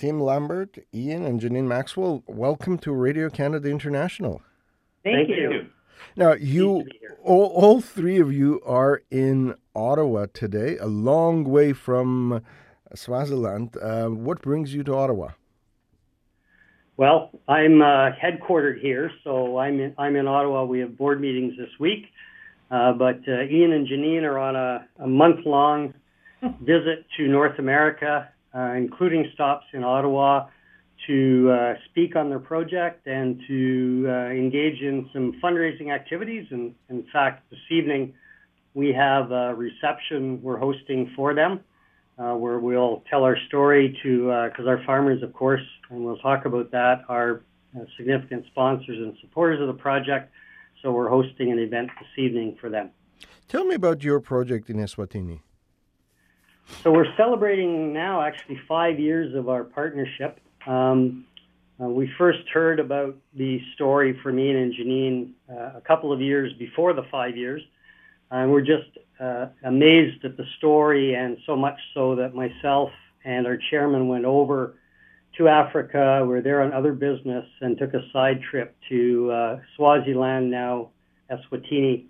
Tim Lambert, Ian, and Janine Maxwell, welcome to Radio Canada International. Thank, Thank you. you. Now, you, all, all three of you are in Ottawa today, a long way from Swaziland. Uh, what brings you to Ottawa? Well, I'm uh, headquartered here, so I'm in, I'm in Ottawa. We have board meetings this week, uh, but uh, Ian and Janine are on a, a month long visit to North America, including stops in Ottawa to uh, speak on their project and to uh, engage in some fundraising activities. And in fact, this evening we have a reception we're hosting for them. Uh, where we'll tell our story to, because uh, our farmers, of course, and we'll talk about that, are uh, significant sponsors and supporters of the project. So we're hosting an event this evening for them. Tell me about your project in Eswatini. So we're celebrating now actually five years of our partnership. Um, uh, we first heard about the story from Ian and Janine uh, a couple of years before the five years. And we're just uh, amazed at the story, and so much so that myself and our chairman went over to Africa. We're there on other business and took a side trip to uh, Swaziland, now Eswatini,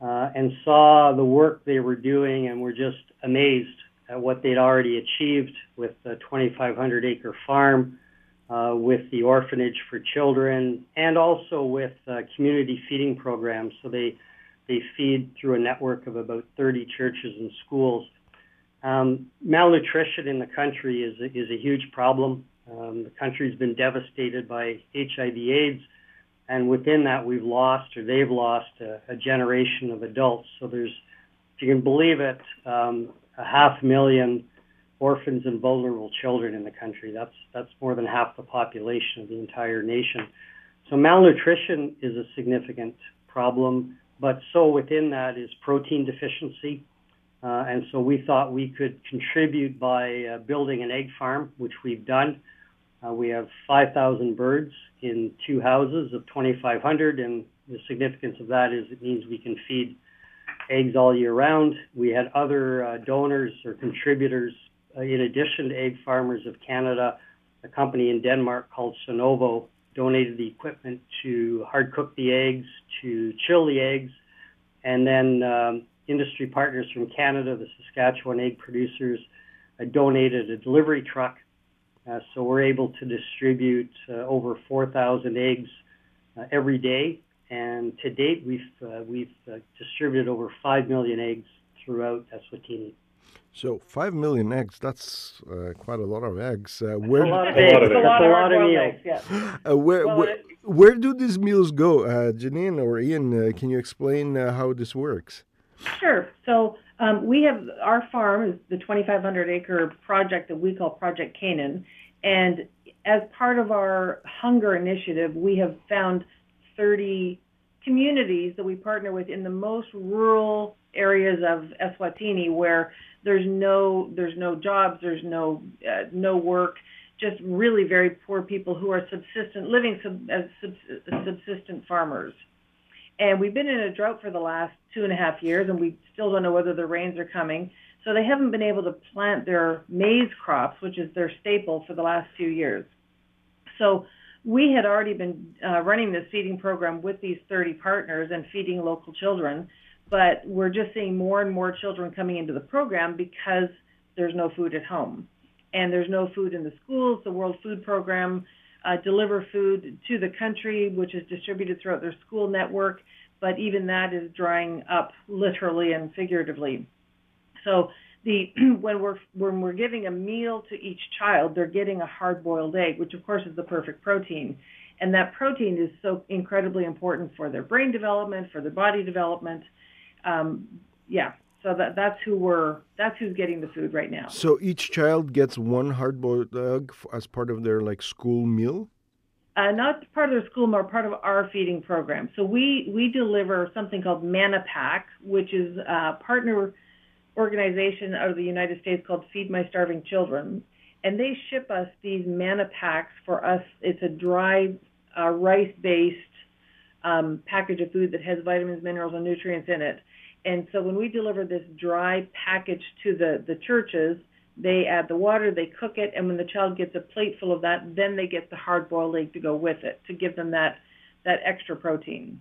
uh, and saw the work they were doing, and were just amazed at what they'd already achieved with the 2,500 acre farm, uh, with the orphanage for children, and also with uh, community feeding programs. So they they feed through a network of about 30 churches and schools. Um, malnutrition in the country is a, is a huge problem. Um, the country's been devastated by HIV/AIDS, and within that, we've lost or they've lost a, a generation of adults. So there's, if you can believe it, um, a half million orphans and vulnerable children in the country. That's that's more than half the population of the entire nation. So malnutrition is a significant problem, but so within that is protein deficiency. Uh, and so we thought we could contribute by uh, building an egg farm, which we've done. Uh, we have 5,000 birds in two houses of 2,500, and the significance of that is it means we can feed eggs all year round. We had other uh, donors or contributors, uh, in addition to Egg Farmers of Canada, a company in Denmark called Sanovo donated the equipment to hard cook the eggs, to chill the eggs, and then um, industry partners from Canada, the Saskatchewan egg producers, uh, donated a delivery truck. Uh, so we're able to distribute uh, over 4,000 eggs uh, every day and to date, we've uh, we've uh, distributed over five million eggs throughout Eswatini. So five million eggs—that's uh, quite a lot of eggs. Uh, where a lot of eggs. That's a lot of meals. Yeah. Uh, where, well, where, where do these meals go, uh, Janine or Ian? can you explain how this works? Sure. So um, we have our farm is the 2,500 acre project that we call Project Canaan, and as part of our hunger initiative, we have found 30 communities that we partner with in the most rural areas of Eswatini where there's no there's no jobs, there's no uh, no work, just really very poor people who are subsistent living sub, as sub, subsistent farmers. And we've been in a drought for the last two and a half years, and we still don't know whether the rains are coming. So they haven't been able to plant their maize crops, which is their staple, for the last few years. So we had already been uh, running this feeding program with these 30 partners and feeding local children, but we're just seeing more and more children coming into the program because there's no food at home. And there's no food in the schools. The World Food Program uh, deliver food to the country, which is distributed throughout their school network, but even that is drying up literally and figuratively. So the when we're when we're giving a meal to each child, they're getting a hard-boiled egg, which of course is the perfect protein. And that protein is so incredibly important for their brain development, for their body development. Um, yeah, so that that's who we're that's who's getting the food right now. So each child gets one hard-boiled egg as part of their like school meal. Uh, not part of their school, but part of our feeding program. So we we deliver something called Manna Pack, which is a partner organization out of the United States called Feed My Starving Children, and they ship us these manna packs for us. It's a dry uh, rice-based um, package of food that has vitamins, minerals, and nutrients in it. And so when we deliver this dry package to the the churches, They add the water, they cook it, and when the child gets a plate full of that, then they get the hard boiled egg to go with it to give them that that extra protein.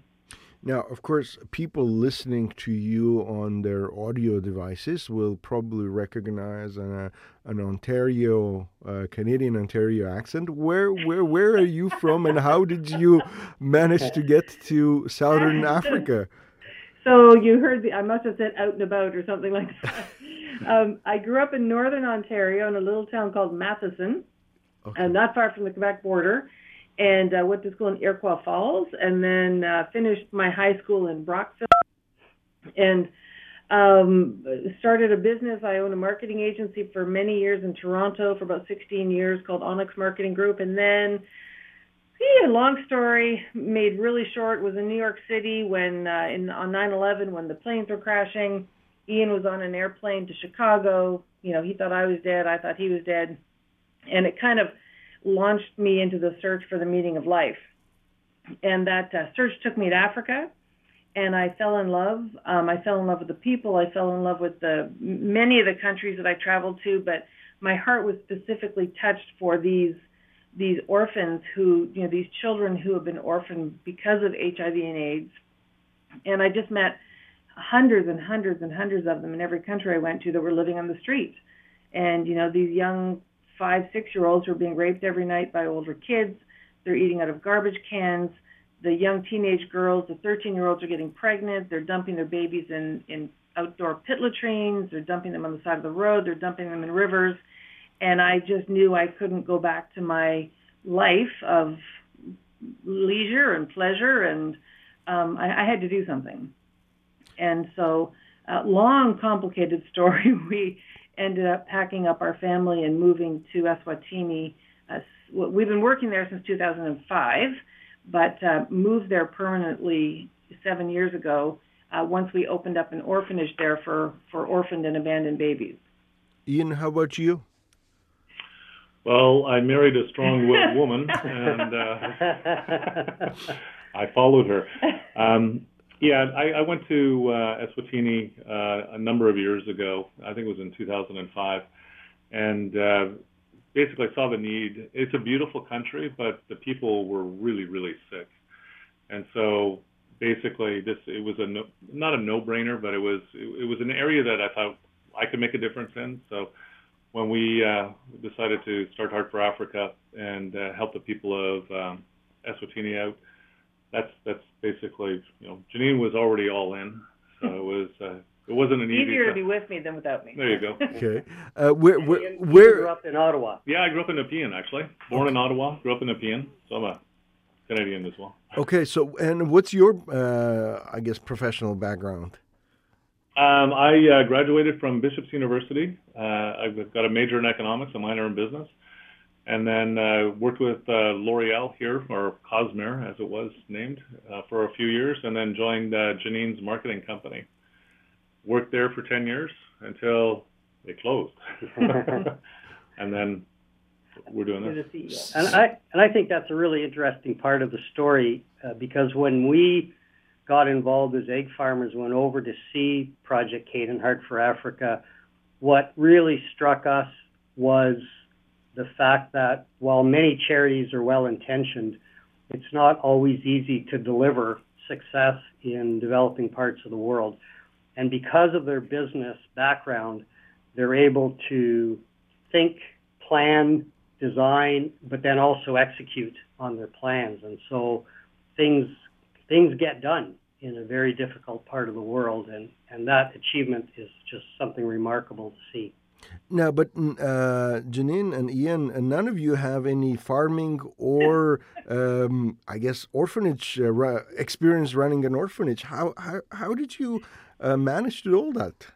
Now, of course, people listening to you on their audio devices will probably recognize an, uh, an Ontario, uh, Canadian Ontario accent. Where, where, where are you from, and how did you manage to get to Southern Africa? So you heard the, I must have said out and about or something like that. um, I grew up in northern Ontario in a little town called Matheson, okay. uh, not far from the Quebec border and uh, went to school in Iroquois Falls, and then uh, finished my high school in Brockville, and um, started a business. I own a marketing agency for many years in Toronto for about 16 years called Onyx Marketing Group, and then. Yeah, long story made really short was in New York City when uh, in on 9/11 when the planes were crashing. Ian was on an airplane to Chicago. You know, he thought I was dead. I thought he was dead, and it kind of launched me into the search for the meaning of life. And that uh, search took me to Africa, and I fell in love. Um, I fell in love with the people. I fell in love with the many of the countries that I traveled to, but my heart was specifically touched for these these orphans who, you know, these children who have been orphaned because of HIV and AIDS. And I just met hundreds and hundreds and hundreds of them in every country I went to that were living on the streets. And, you know, these young five, six year olds who are being raped every night by older kids. They're eating out of garbage cans. The young teenage girls, the 13 year olds, are getting pregnant. They're dumping their babies in, in outdoor pit latrines. They're dumping them on the side of the road. They're dumping them in rivers. And I just knew I couldn't go back to my life of leisure and pleasure, and um, I, I had to do something. And so, uh, long, complicated story. We ended up packing up our family and moving to Eswatini. Uh, we've been working there since 2005, but uh, moved there permanently seven years ago uh, once we opened up an orphanage there for, for orphaned and abandoned babies. Ian, how about you? Well, I married a strong-willed woman, and uh, I followed her. Um, yeah, I, I went to uh, Eswatini uh, a number of years ago. I think it was in 2005, and uh, basically saw the need. It's a beautiful country, but the people were really, really sick, and so basically this it was a no, not a no-brainer, but it was it, it was an area that I thought I could make a difference in. So when we uh, decided to start Heart for Africa and uh, help the people of um, Eswatini out that's that's basically you know Janine was already all in, so it was uh, it wasn't an easy. Easier to be with me than without me. There you go. okay, uh, where where, you, where grew up in Ottawa? Yeah, I grew up in Nepean actually. Born in Ottawa, grew up in Nepean, so I'm a Canadian as well. Okay, so and what's your uh, I guess professional background? Um, I uh, graduated from Bishop's University. Uh, I've got a major in economics, a minor in business and then uh, worked with uh, L'Oreal here, or Cosmair as it was named, uh, for a few years, and then joined uh, Janine's marketing company. Worked there for 10 years until they closed, and then we're doing this. And I and I think that's a really interesting part of the story uh, because when we got involved as egg farmers, went over to see Project Canaan Heart for Africa, what really struck us was the fact that while many charities are well intentioned, it's not always easy to deliver success in developing parts of the world. And because of their business background, they're able to think, plan, design, but then also execute on their plans. And so things things get done in a very difficult part of the world, and, and that achievement is just something remarkable to see. No, but uh, Janine and Ian, and none of you have any farming or, um, I guess, orphanage uh, experience running an orphanage. How how how did you uh, manage to do all that?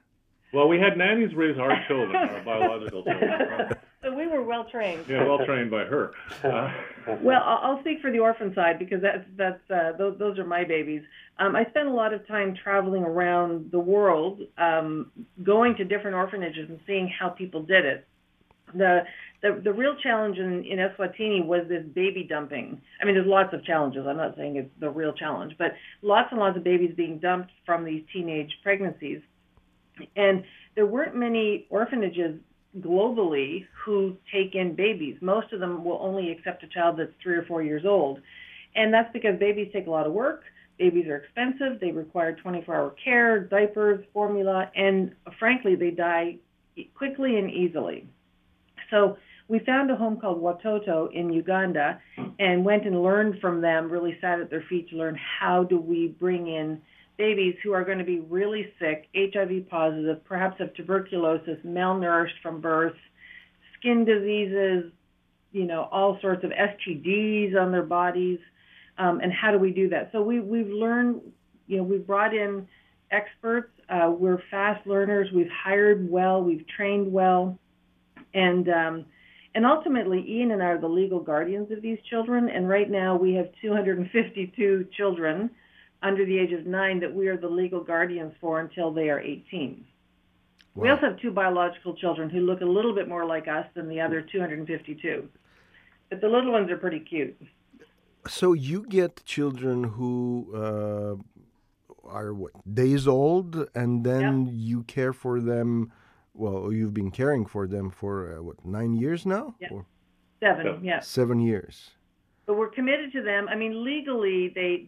Well, we had nannies raise our children, our biological children. So we were well trained. Yeah, well trained by her. Uh, well, I'll speak for the orphan side because that's that's uh, those those are my babies. Um, I spent a lot of time traveling around the world, um, going to different orphanages and seeing how people did it. The the, the real challenge in, in Eswatini was this baby dumping. I mean, there's lots of challenges. I'm not saying it's the real challenge, but lots and lots of babies being dumped from these teenage pregnancies. And there weren't many orphanages globally who take in babies. Most of them will only accept a child that's three or four years old. And that's because babies take a lot of work. Babies are expensive. They require 24 hour care, diapers, formula, and frankly, they die quickly and easily. So we found a home called Watoto in Uganda and went and learned from them, really sat at their feet to learn how do we bring in babies who are going to be really sick, HIV positive, perhaps have tuberculosis, malnourished from birth, skin diseases, you know, all sorts of STDs on their bodies, um, and how do we do that? So we we've learned, you know, we've brought in experts. Uh, we're fast learners. We've hired well. We've trained well, and um, and ultimately, Ian and I are the legal guardians of these children. And right now, we have 252 children under the age of nine that we are the legal guardians for until they are 18. Wow. We also have two biological children who look a little bit more like us than the other 252. But the little ones are pretty cute. So you get children who uh, are what days old, and then yep. you care for them. Well, you've been caring for them for uh, what nine years now? Yeah. Seven. Yeah. Seven years but we're committed to them. I mean, legally, they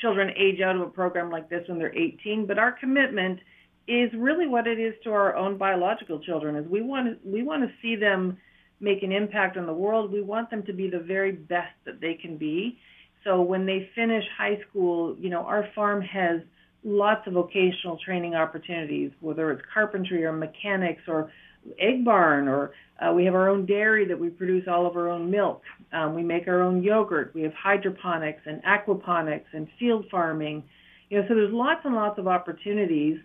children age out of a program like this when they're 18, but our commitment is really what it is to our own biological children. Is we want we want to see them make an impact on the world. We want them to be the very best that they can be. So when they finish high school, you know, our farm has lots of vocational training opportunities, whether it's carpentry or mechanics or egg barn, or uh, we have our own dairy that we produce all of our own milk. Um, we make our own yogurt. We have hydroponics and aquaponics and field farming. You know, so there's lots and lots of opportunities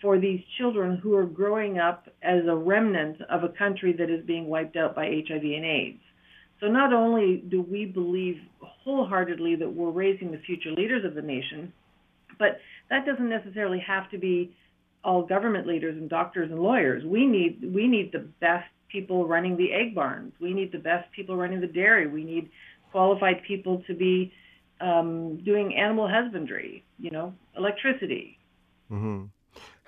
for these children who are growing up as a remnant of a country that is being wiped out by HIV and AIDS. So not only do we believe wholeheartedly that we're raising the future leaders of the nation, but that doesn't necessarily have to be all government leaders and doctors and lawyers. We need we need the best people running the egg barns. We need the best people running the dairy. We need qualified people to be um, doing animal husbandry. You know, electricity. Mm-hmm.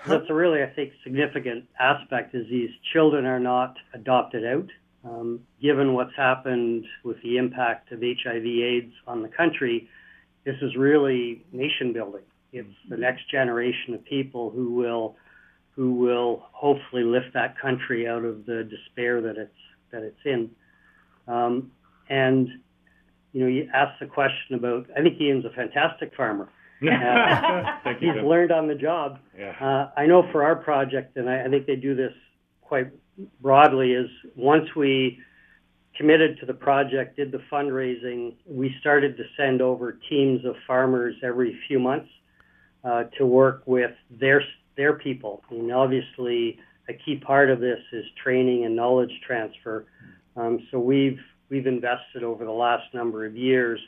That's a really, I think, significant aspect. Is these children are not adopted out. Um, given what's happened with the impact of HIV/AIDS on the country, this is really nation building. It's the next generation of people who will who will hopefully lift that country out of the despair that it's that it's in. Um, and you know, you asked the question about. I think Ian's a fantastic farmer. Uh, he's you, learned on the job. Yeah. Uh, I know for our project, and I, I think they do this quite broadly. Is once we committed to the project, did the fundraising, we started to send over teams of farmers every few months uh, to work with their their people. And obviously, a key part of this is training and knowledge transfer. Um, so we've we've invested over the last number of years,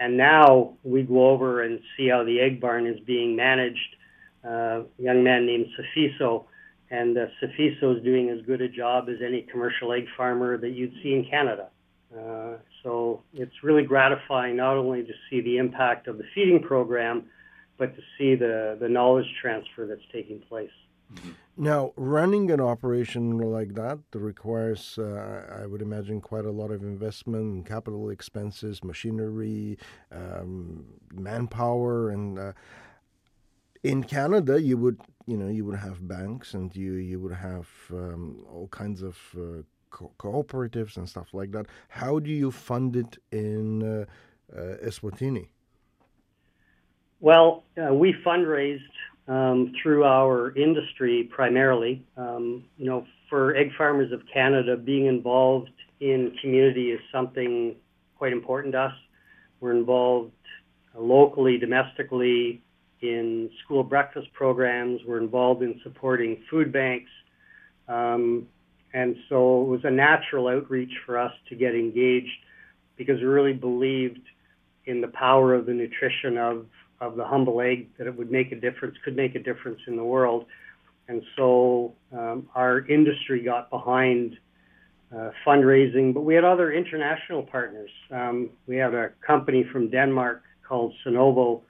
and now we go over and see how the egg barn is being managed. Uh, a young man named Safiso, and uh, Safiso is doing as good a job as any commercial egg farmer that you'd see in Canada. Uh, so it's really gratifying not only to see the impact of the feeding program, but to see the, the knowledge transfer that's taking place. Now, running an operation like that requires, uh, I would imagine, quite a lot of investment, capital expenses, machinery, um, manpower, and uh, in Canada, you would, you know, you would have banks and you you would have um, all kinds of uh, co- cooperatives and stuff like that. How do you fund it in uh, uh, Eswatini? Well, uh, we fundraised um, through our industry primarily. Um, you know, for Egg Farmers of Canada, being involved in community is something quite important to us. We're involved locally, domestically, in school breakfast programs. We're involved in supporting food banks. Um, and so it was a natural outreach for us to get engaged because we really believed in the power of the nutrition of of the humble egg that it would make a difference, could make a difference in the world. And so um, our industry got behind uh, fundraising, but we had other international partners. Um, we had a company from Denmark called Sanovo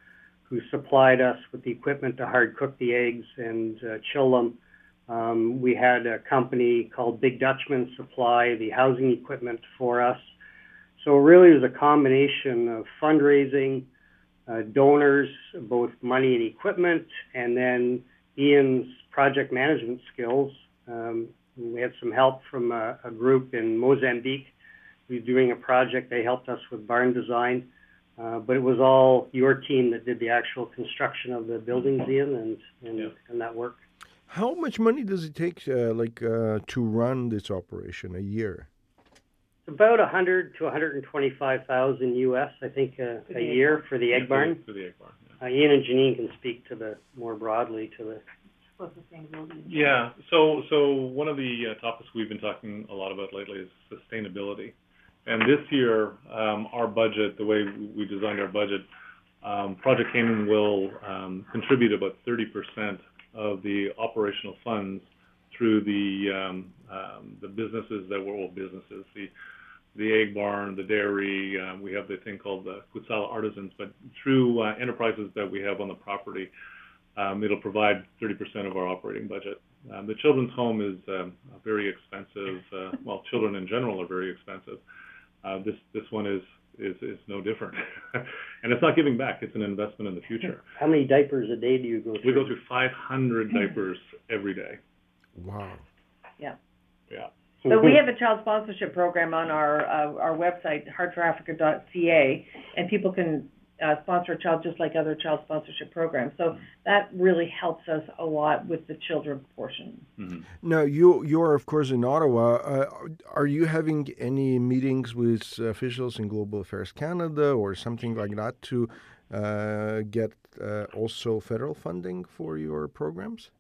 who supplied us with the equipment to hard cook the eggs and uh, chill them. Um, we had a company called Big Dutchman supply the housing equipment for us. So really, it was a combination of fundraising, donors, both money and equipment, and then Ian's project management skills. Um, we had some help from a, a group in Mozambique who's doing a project. They helped us with barn design. Uh, but it was all your team that did the actual construction of the buildings, Ian, and and, Yeah. and that work. How much money does it take, uh, like, uh, to run this operation a year? It's about 100 to 125,000 US, I think, uh, a the year for the egg for barn. For the egg barn, yeah. Uh, Ian and Janine can speak to the more broadly to the. For sustainability. Yeah. So, so one of the uh, topics we've been talking a lot about lately is sustainability. And this year, um, our budget, the way we designed our budget, um, Project Canaan will um, contribute about 30% of the operational funds through the um, um, the businesses that were all businesses, the the egg barn, the dairy. Um, we have the thing called the Khutsala Artisans, but through uh, enterprises that we have on the property, um, it'll provide 30% of our operating budget. Um, the children's home is um, very expensive. Uh, well, children in general are very expensive. Uh, this this one is is is no different, and it's not giving back. It's an investment in the future. How many diapers a day do you go through? We go through 500 diapers every day. Wow. Yeah. Yeah. So we have a child sponsorship program on our uh, our website, heartforafrica.ca, and people can uh, sponsor a child just like other child sponsorship programs. So that really helps us a lot with the children portion. Mhm. Now, you you're of course in Ottawa. Uh, are you having any meetings with officials in Global Affairs Canada or something like that to uh, get uh, also federal funding for your programs?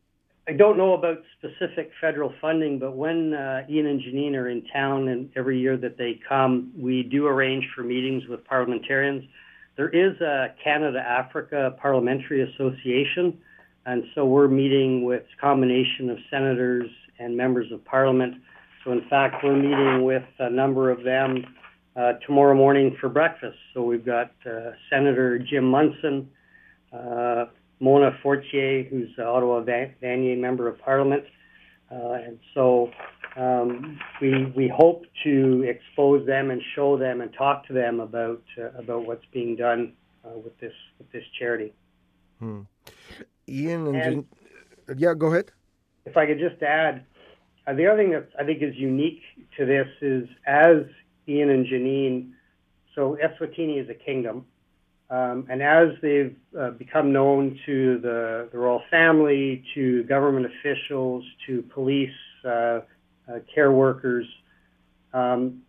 I don't know about specific federal funding, but when uh, Ian and Janine are in town, and every year that they come, we do arrange for meetings with parliamentarians. There is a Canada Africa Parliamentary Association, and so we're meeting with a combination of senators and members of parliament. So, in fact, we're meeting with a number of them uh, tomorrow morning for breakfast. So, we've got uh, Senator Jim Munson. Uh, Mona Fortier, who's the Ottawa Vanier Member of Parliament. Uh, and so um, we, we hope to expose them and show them and talk to them about, uh, about what's being done uh, with, this, with this charity. Hmm. Ian and, And- yeah, go ahead. If I could just add, uh, the other thing that I think is unique to this is as Ian and Janine, so Eswatini is a kingdom. Um, and as they've uh, become known to the, the royal family, to government officials, to police, uh, uh, care workers, um,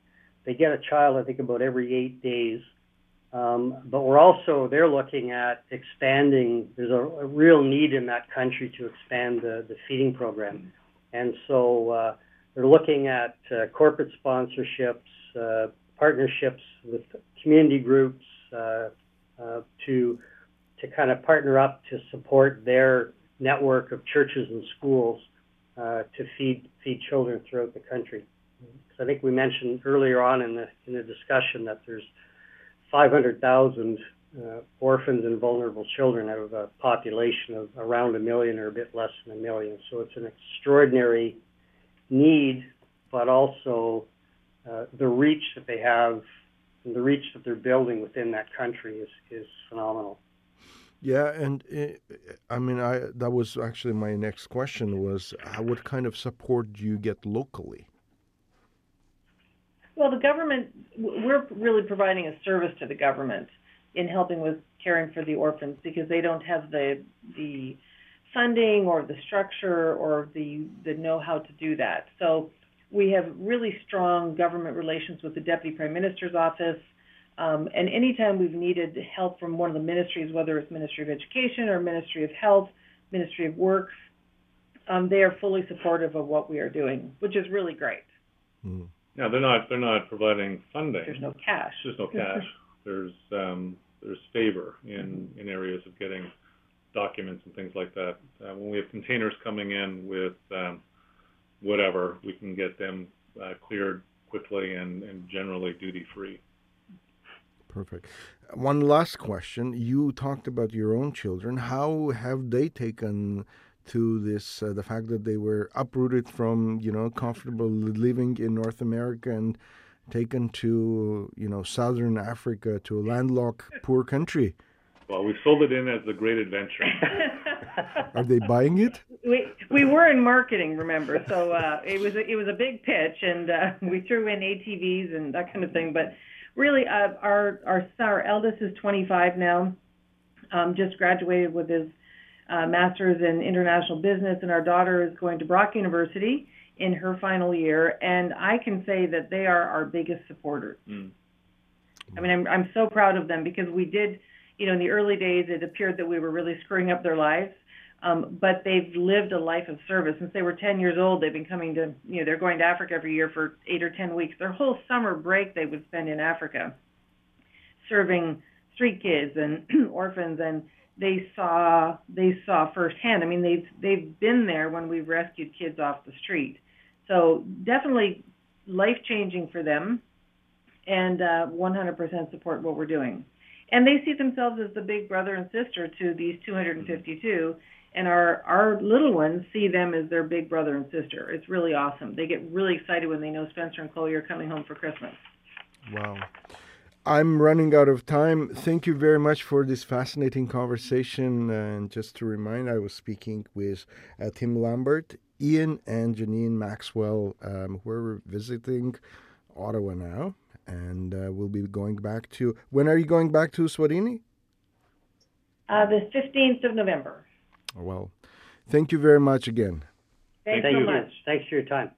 they get a child, I think, about every eight days. Um, but we're also, they're looking at expanding, there's a, a real need in that country to expand the, the feeding program. And so uh, they're looking at uh, corporate sponsorships, uh, partnerships with community groups, to to kind of partner up to support their network of churches and schools uh, to feed feed children throughout the country. I think we mentioned earlier on in the in the discussion that there's 500,000 uh, orphans and vulnerable children out of a population of around a million or a bit less than a million. So it's an extraordinary need, but also uh, the reach that they have and the reach that they're building within that country is, is phenomenal. Yeah, and uh, I mean, I that was actually my next question was, uh, what kind of support do you get locally? Well, the government, we're really providing a service to the government in helping with caring for the orphans because they don't have the the funding or the structure or the the know-how to do that. So we have really strong government relations with the Deputy Prime Minister's office. Um, and anytime we've needed help from one of the ministries, whether it's Ministry of Education or Ministry of Health, Ministry of Works, um, they are fully supportive of what we are doing, which is really great. Hmm. Now they're not they're not providing funding. There's no cash. There's no cash. There's um, there's favor in in areas of getting documents and things like that. Uh, when we have containers coming in with um, whatever, we can get them uh, cleared quickly and, and generally duty free. Perfect. One last question. You talked about your own children. How have they taken to this uh, the fact that they were uprooted from you know comfortable living in North America and taken to you know southern Africa to a landlocked poor country. Well, we sold it in as a great adventure. Are they buying it? we we were in marketing, remember? So uh, it was a, it was a big pitch, and uh, we threw in ATVs and that kind of thing. But really, uh, our our our eldest is 25 now, um, just graduated with his uh, master's in international business, and our daughter is going to Brock University in her final year. And I can say that they are our biggest supporters. Mm. I mean, I'm I'm so proud of them because we did, you know, in the early days, it appeared that we were really screwing up their lives. Um, but they've lived a life of service since they were 10 years old. They've been coming to, you know, they're going to Africa every year for eight or 10 weeks. Their whole summer break they would spend in Africa, serving street kids and orphans, and they saw they saw firsthand. I mean, they've they've been there when we've rescued kids off the street. So definitely life changing for them, and uh, 100% support what we're doing. And they see themselves as the big brother and sister to these 252 and our our little ones see them as their big brother and sister. It's really awesome. They get really excited when they know Spencer and Chloe are coming home for Christmas. Wow. I'm running out of time. Thank you very much for this fascinating conversation. And just to remind, I was speaking with uh, Tim Lambert, Ian, and Janine Maxwell, um, who are visiting Ottawa now. And uh, we'll be going back to. When are you going back to Swatini? Uh, the 15th of November. Well, thank you very much again. Thanks Thank so you. much. Thanks for your time.